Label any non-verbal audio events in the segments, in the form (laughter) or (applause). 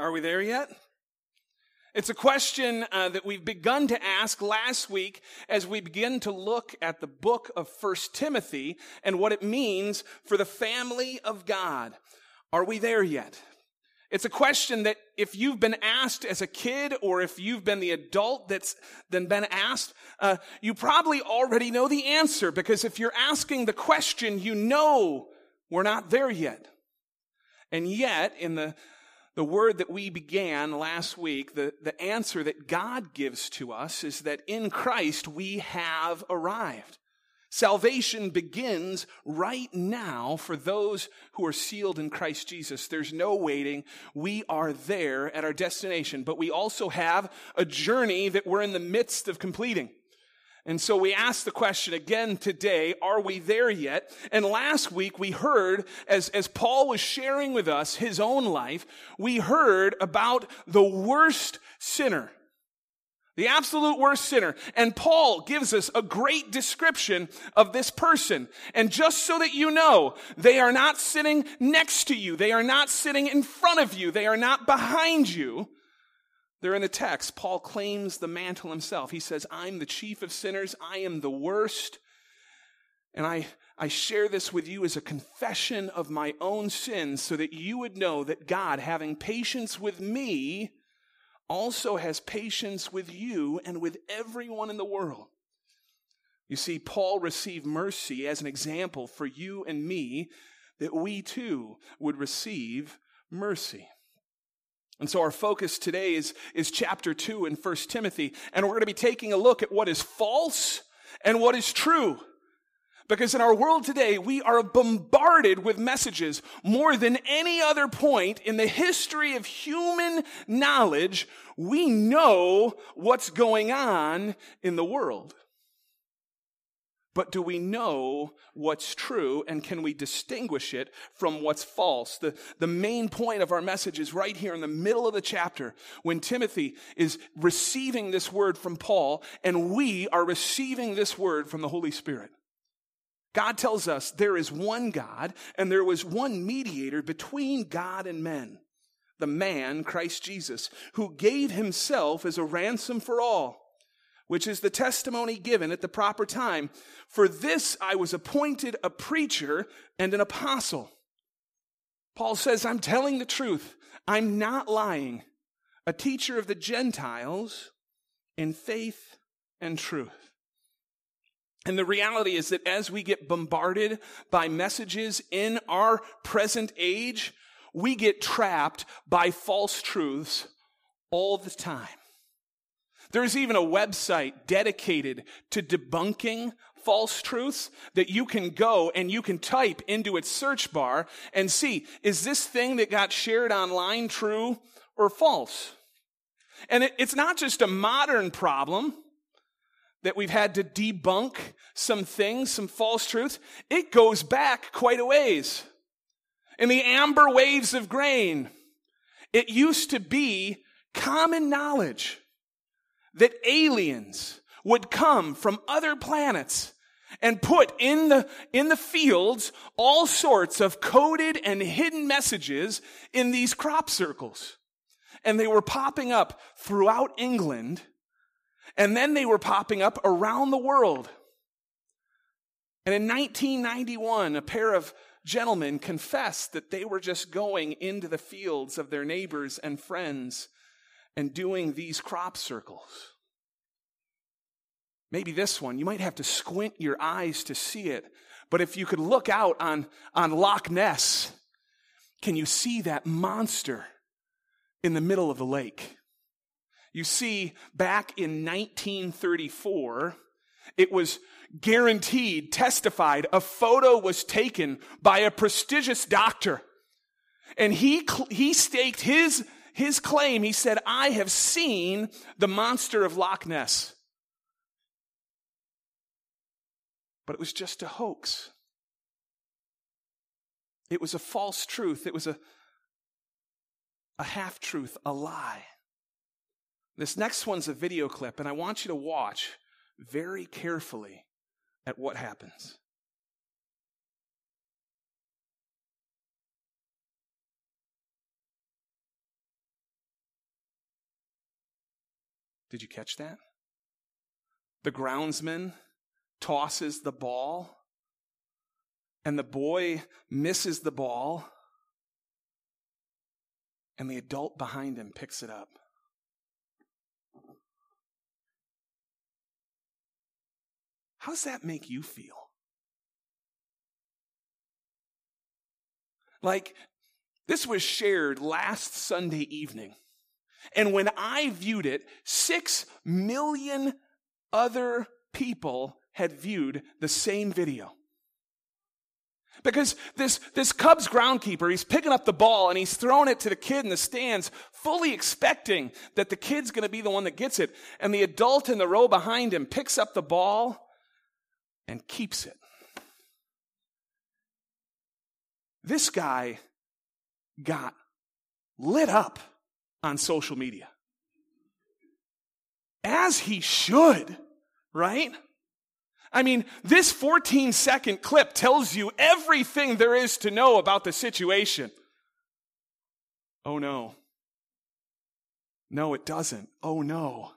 Are we there yet? It's a question uh, that we've begun to ask last week as we begin to look at the book of First Timothy and what it means for the family of God. Are we there yet? It's a question that if you've been asked as a kid or if you've been the adult that's then been asked, uh, you probably already know the answer because if you're asking the question, you know we're not there yet. And yet, in the the word that we began last week, the, the answer that God gives to us is that in Christ we have arrived. Salvation begins right now for those who are sealed in Christ Jesus. There's no waiting. We are there at our destination, but we also have a journey that we're in the midst of completing. And so we ask the question again today, are we there yet? And last week we heard, as, as Paul was sharing with us his own life, we heard about the worst sinner. The absolute worst sinner. And Paul gives us a great description of this person. And just so that you know, they are not sitting next to you. They are not sitting in front of you. They are not behind you. There in the text, Paul claims the mantle himself. He says, I'm the chief of sinners. I am the worst. And I, I share this with you as a confession of my own sins so that you would know that God, having patience with me, also has patience with you and with everyone in the world. You see, Paul received mercy as an example for you and me that we too would receive mercy. And so our focus today is, is chapter 2 in 1 Timothy, and we're going to be taking a look at what is false and what is true. Because in our world today, we are bombarded with messages more than any other point in the history of human knowledge. We know what's going on in the world. But do we know what's true and can we distinguish it from what's false? The, the main point of our message is right here in the middle of the chapter when Timothy is receiving this word from Paul and we are receiving this word from the Holy Spirit. God tells us there is one God and there was one mediator between God and men, the man, Christ Jesus, who gave himself as a ransom for all which is the testimony given at the proper time. For this I was appointed a preacher and an apostle. Paul says, I'm telling the truth. I'm not lying. A teacher of the Gentiles in faith and truth. And the reality is that as we get bombarded by messages in our present age, we get trapped by false truths all the time. There's even a website dedicated to debunking false truths that you can go and you can type into its search bar and see, is this thing that got shared online true or false? And it, it's not just a modern problem that we've had to debunk some things, some false truths. It goes back quite a ways. In the amber waves of grain, it used to be common knowledge that aliens would come from other planets and put in the, in the fields all sorts of coded and hidden messages in these crop circles. And they were popping up throughout England, and then they were popping up around the world. And in 1991, a pair of gentlemen confessed that they were just going into the fields of their neighbors and friends and doing these crop circles. Maybe this one, you might have to squint your eyes to see it. But if you could look out on, on Loch Ness, can you see that monster in the middle of the lake? You see, back in 1934, it was guaranteed, testified, a photo was taken by a prestigious doctor. And he, he staked his his claim, he said, I have seen the monster of Loch Ness. But it was just a hoax. It was a false truth. It was a, a half truth, a lie. This next one's a video clip, and I want you to watch very carefully at what happens. Did you catch that? The groundsman tosses the ball, and the boy misses the ball, and the adult behind him picks it up. How does that make you feel? Like, this was shared last Sunday evening. And when I viewed it, six million other people had viewed the same video. Because this, this Cubs groundkeeper, he's picking up the ball and he's throwing it to the kid in the stands, fully expecting that the kid's going to be the one that gets it. And the adult in the row behind him picks up the ball and keeps it. This guy got lit up on social media. As he should, right? I mean, this 14 second clip tells you everything there is to know about the situation. Oh no. No, it doesn't. Oh no.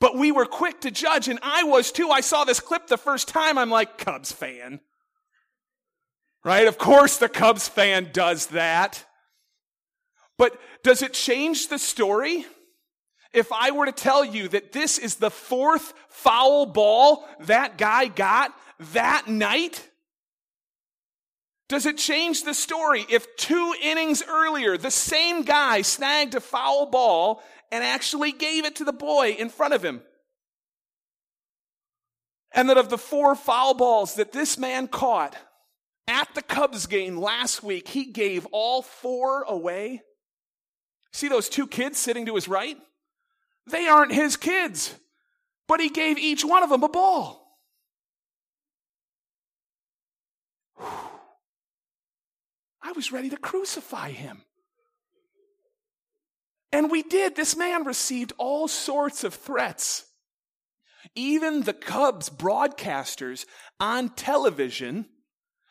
But we were quick to judge, and I was too. I saw this clip the first time. I'm like, Cubs fan. Right? Of course, the Cubs fan does that. But does it change the story? If I were to tell you that this is the fourth foul ball that guy got that night, does it change the story if two innings earlier the same guy snagged a foul ball and actually gave it to the boy in front of him? And that of the four foul balls that this man caught at the Cubs game last week, he gave all four away? See those two kids sitting to his right? They aren't his kids, but he gave each one of them a ball. I was ready to crucify him. And we did. This man received all sorts of threats. Even the Cubs broadcasters on television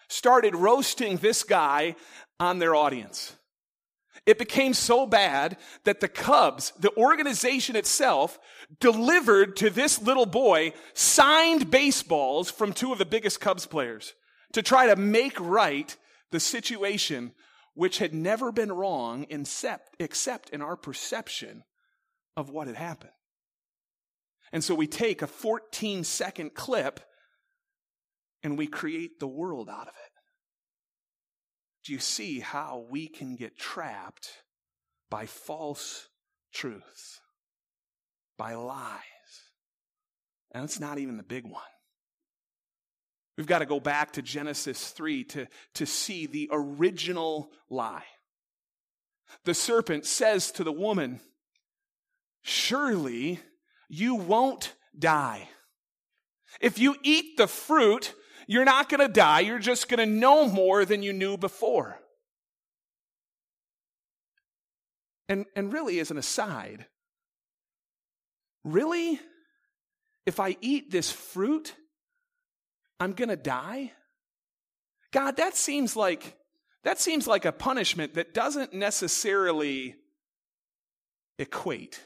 started roasting this guy on their audience. It became so bad that the Cubs, the organization itself, delivered to this little boy signed baseballs from two of the biggest Cubs players to try to make right the situation which had never been wrong except, except in our perception of what had happened. And so we take a 14 second clip and we create the world out of it. Do you see how we can get trapped by false truths, by lies? And it's not even the big one. We've got to go back to Genesis 3 to, to see the original lie. The serpent says to the woman, Surely you won't die. If you eat the fruit, you're not going to die. You're just going to know more than you knew before. And, and really, as an aside, really, if I eat this fruit, I'm going to die? God, that seems like that seems like a punishment that doesn't necessarily equate.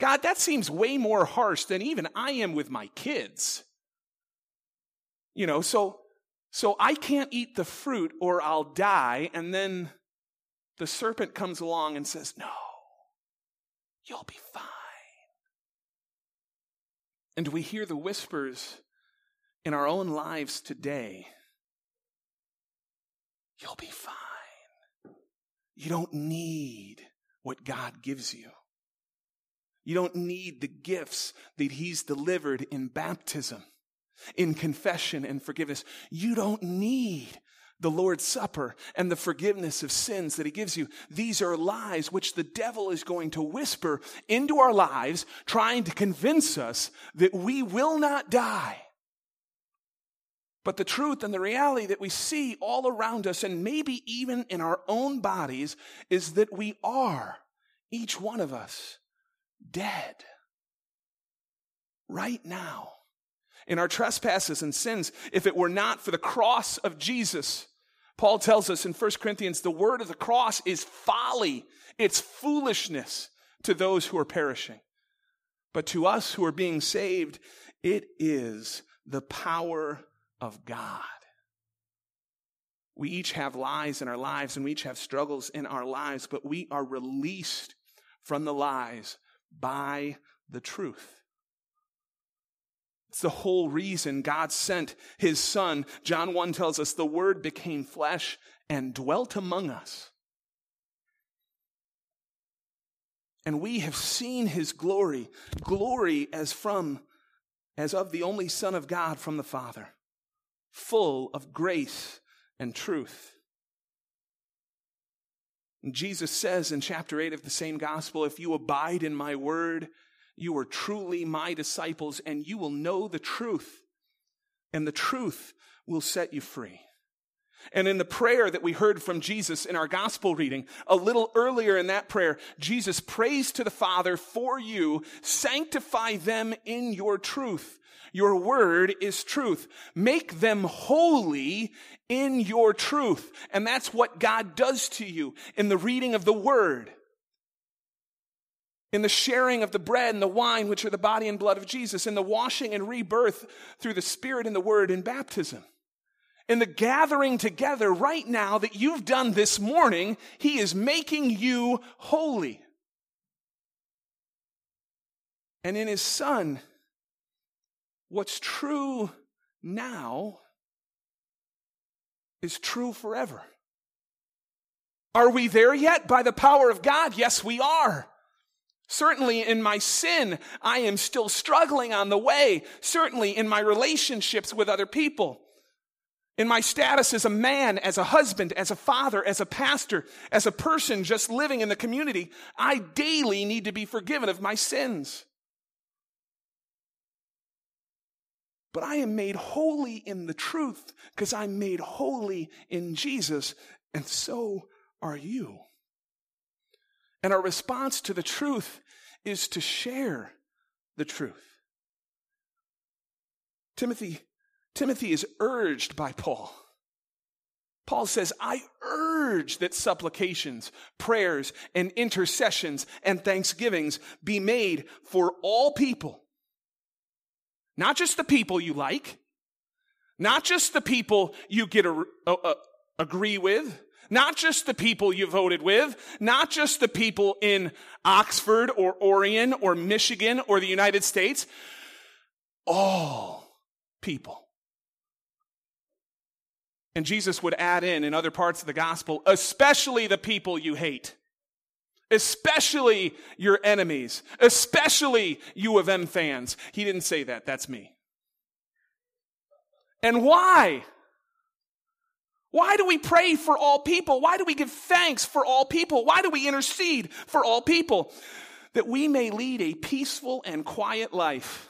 God, that seems way more harsh than even I am with my kids. You know, so so I can't eat the fruit or I'll die. And then the serpent comes along and says, No, you'll be fine. And we hear the whispers in our own lives today You'll be fine. You don't need what God gives you. You don't need the gifts that He's delivered in baptism in confession and forgiveness. You don't need the Lord's Supper and the forgiveness of sins that He gives you. These are lies which the devil is going to whisper into our lives, trying to convince us that we will not die. But the truth and the reality that we see all around us, and maybe even in our own bodies, is that we are, each one of us, dead right now in our trespasses and sins if it were not for the cross of Jesus. Paul tells us in 1 Corinthians the word of the cross is folly, it's foolishness to those who are perishing. But to us who are being saved, it is the power of God. We each have lies in our lives and we each have struggles in our lives, but we are released from the lies by the truth. It's the whole reason God sent his son. John 1 tells us the word became flesh and dwelt among us. And we have seen his glory, glory as from, as of the only Son of God from the Father, full of grace and truth. And Jesus says in chapter 8 of the same gospel, if you abide in my word, you are truly my disciples, and you will know the truth, and the truth will set you free. And in the prayer that we heard from Jesus in our gospel reading, a little earlier in that prayer, Jesus prays to the Father for you, sanctify them in your truth. Your word is truth. Make them holy in your truth. And that's what God does to you in the reading of the word. In the sharing of the bread and the wine, which are the body and blood of Jesus, in the washing and rebirth through the Spirit and the Word in baptism in the gathering together right now that you've done this morning, He is making you holy. And in His Son, what's true now is true forever. Are we there yet by the power of God? Yes, we are. Certainly in my sin, I am still struggling on the way. Certainly in my relationships with other people. In my status as a man, as a husband, as a father, as a pastor, as a person just living in the community, I daily need to be forgiven of my sins. But I am made holy in the truth because I'm made holy in Jesus, and so are you. And our response to the truth is to share the truth. Timothy Timothy is urged by Paul. Paul says, I urge that supplications, prayers, and intercessions and thanksgivings be made for all people. Not just the people you like, not just the people you get a, a, a, agree with, not just the people you voted with, not just the people in Oxford or Orion or Michigan or the United States, all people. And Jesus would add in in other parts of the gospel, especially the people you hate, especially your enemies, especially U of M fans. He didn't say that. That's me. And why? Why do we pray for all people? Why do we give thanks for all people? Why do we intercede for all people? That we may lead a peaceful and quiet life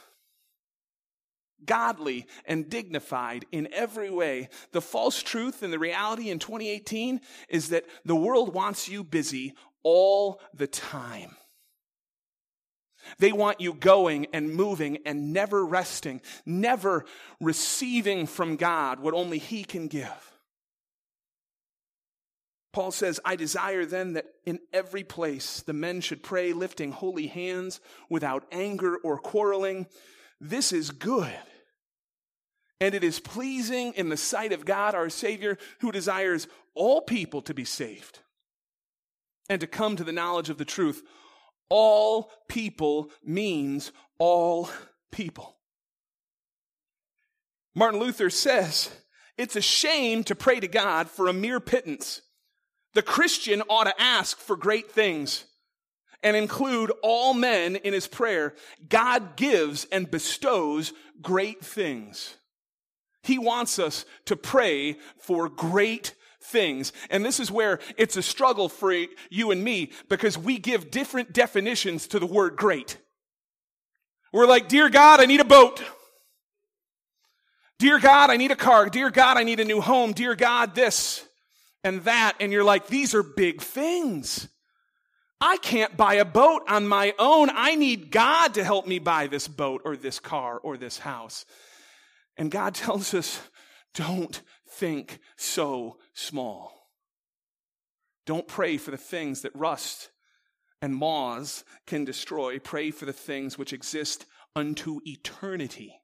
godly and dignified in every way. The false truth and the reality in 2018 is that the world wants you busy all the time. They want you going and moving and never resting, never receiving from God what only He can give. Paul says, I desire then that in every place the men should pray, lifting holy hands without anger or quarreling. This is good and it is pleasing in the sight of God our Savior, who desires all people to be saved and to come to the knowledge of the truth. All people means all people. Martin Luther says, it's a shame to pray to God for a mere pittance. The Christian ought to ask for great things and include all men in his prayer. God gives and bestows great things. He wants us to pray for great things. And this is where it's a struggle for you and me because we give different definitions to the word great. We're like, Dear God, I need a boat. Dear God, I need a car. Dear God, I need a new home. Dear God, this and that. And you're like, These are big things. I can't buy a boat on my own. I need God to help me buy this boat or this car or this house. And God (laughs) tells us, don't think so small. Don't pray for the things that rust and moths can destroy. Pray for the things which exist unto eternity.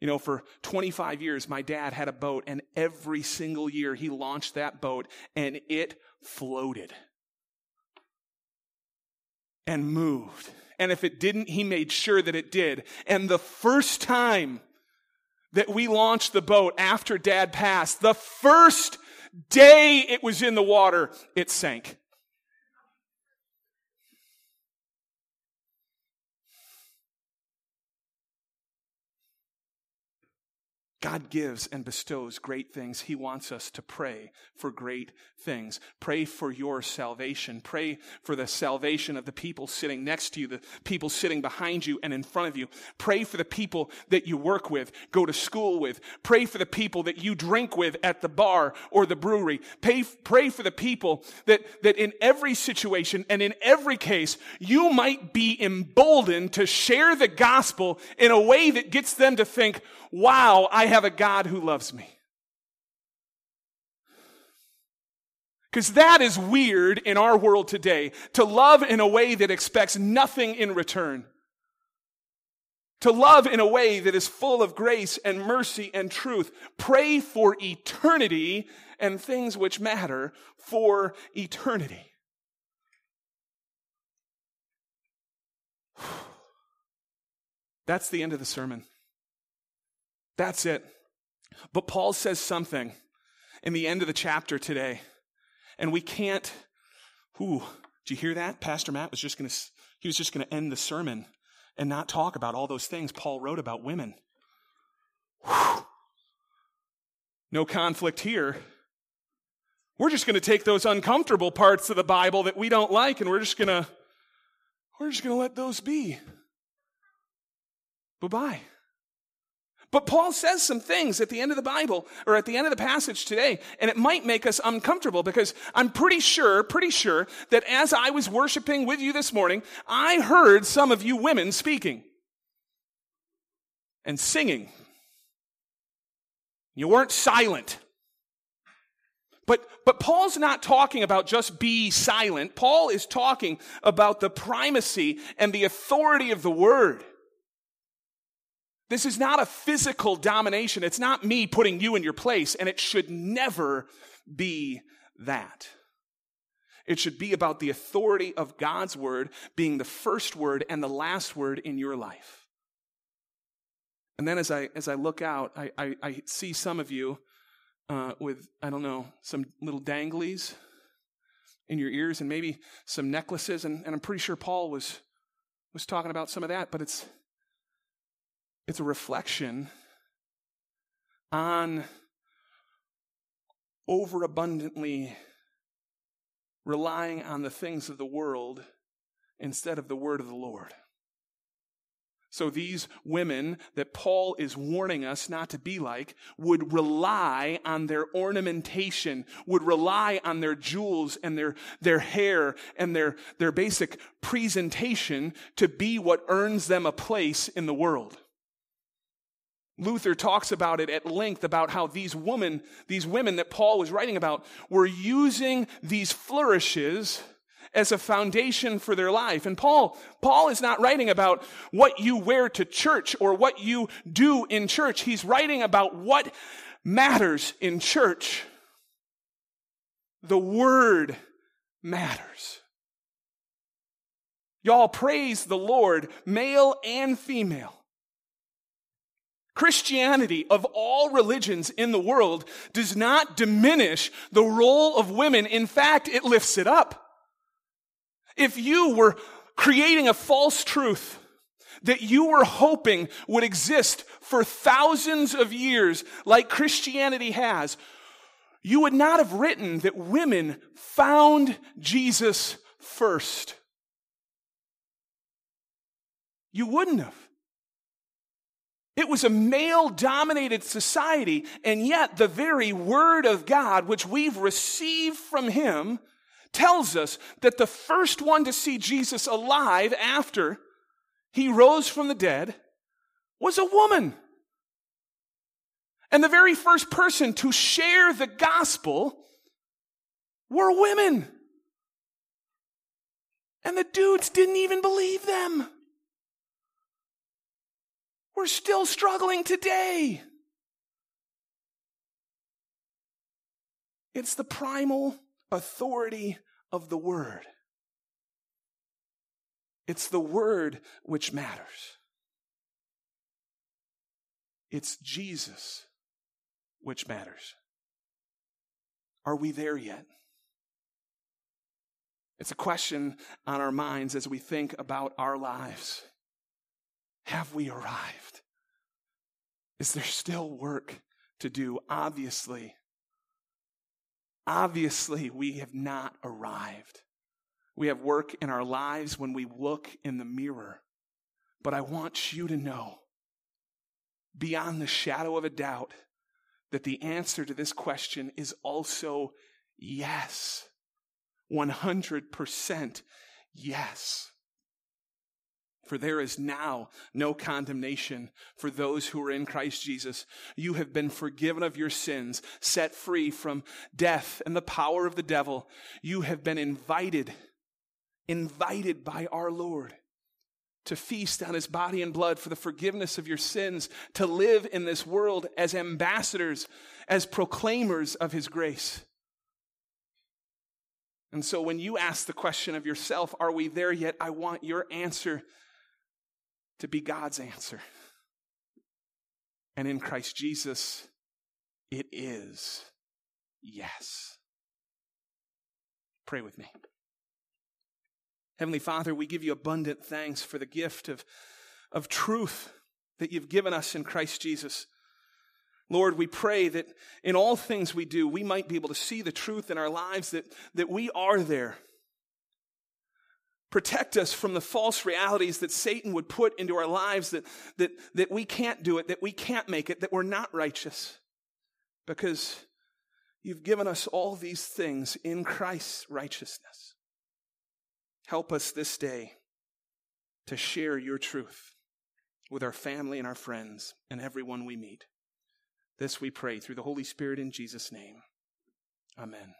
You know, for 25 years, my dad had a boat, and every single year he launched that boat, and it floated and moved. And if it didn't, he made sure that it did. And the first time that we launched the boat after dad passed, the first day it was in the water, it sank. God gives and bestows great things. He wants us to pray for great things. Pray for your salvation. Pray for the salvation of the people sitting next to you, the people sitting behind you and in front of you. Pray for the people that you work with, go to school with. Pray for the people that you drink with at the bar or the brewery. Pray, for the people that, that in every situation and in every case, you might be emboldened to share the gospel in a way that gets them to think, wow, I have a God who loves me. Because that is weird in our world today, to love in a way that expects nothing in return. To love in a way that is full of grace and mercy and truth. Pray for eternity and things which matter for eternity. (sighs) That's the end of the sermon. That's it. But Paul says something in the end of the chapter today, and we can't. Ooh, do you hear that? Pastor Matt was just going to, he was just going to end the sermon and not talk about all those things Paul wrote about women. Whew. No conflict here. We're just going to take those uncomfortable parts of the Bible that we don't like and we're just going to, we're just going to let those be. Bye bye. But Paul says some things at the end of the Bible or at the end of the passage today, and it might make us uncomfortable because I'm pretty sure, pretty sure that as I was worshiping with you this morning, I heard some of you women speaking and singing. You weren't silent. But, but Paul's not talking about just be silent. Paul is talking about the primacy and the authority of the word. This is not a physical domination. It's not me putting you in your place, and it should never be that. It should be about the authority of God's word being the first word and the last word in your life. And then as I, as I look out, I, I, I see some of you uh, with, I don't know, some little danglies in your ears and maybe some necklaces. And, and I'm pretty sure Paul was, was talking about some of that, but it's, it's a reflection on overabundantly relying on the things of the world instead of the word of the Lord. So these women that Paul is warning us not to be like would rely on their ornamentation, would rely on their jewels and their, their hair and their, their basic presentation to be what earns them a place in the world. Luther talks about it at length about how these women, these women that Paul was writing about, were using these flourishes as a foundation for their life. And Paul, Paul is not writing about what you wear to church or what you do in church. He's writing about what matters in church. The word matters. Y'all praise the Lord, male and female. Christianity, of all religions in the world, does not diminish the role of women. In fact, it lifts it up. If you were creating a false truth that you were hoping would exist for thousands of years, like Christianity has, you would not have written that women found Jesus first. You wouldn't have. It was a male dominated society, and yet the very word of God, which we've received from him, tells us that the first one to see Jesus alive after he rose from the dead was a woman. And the very first person to share the gospel were women. And the dudes didn't even believe them. We're still struggling today. It's the primal authority of the Word. It's the Word which matters. It's Jesus which matters. Are we there yet? It's a question on our minds as we think about our lives. Have we arrived? Is there still work to do? Obviously, obviously, we have not arrived. We have work in our lives when we look in the mirror. But I want you to know, beyond the shadow of a doubt, that the answer to this question is also yes. 100% yes. For there is now no condemnation for those who are in Christ Jesus. You have been forgiven of your sins, set free from death and the power of the devil. You have been invited, invited by our Lord to feast on his body and blood for the forgiveness of your sins, to live in this world as ambassadors, as proclaimers of his grace. And so when you ask the question of yourself, are we there yet? I want your answer to be God's answer. And in Christ Jesus, it is yes. Pray with me. Heavenly Father, we give you abundant thanks for the gift of, of truth that you've given us in Christ Jesus. Lord, we pray that in all things we do, we might be able to see the truth in our lives that, that we are there. Protect us from the false realities that Satan would put into our lives that, that, that we can't do it, that we can't make it, that we're not righteous. Because you've given us all these things in Christ's righteousness. Help us this day to share your truth with our family and our friends and everyone we meet. This we pray through the Holy Spirit in Jesus' name. Amen.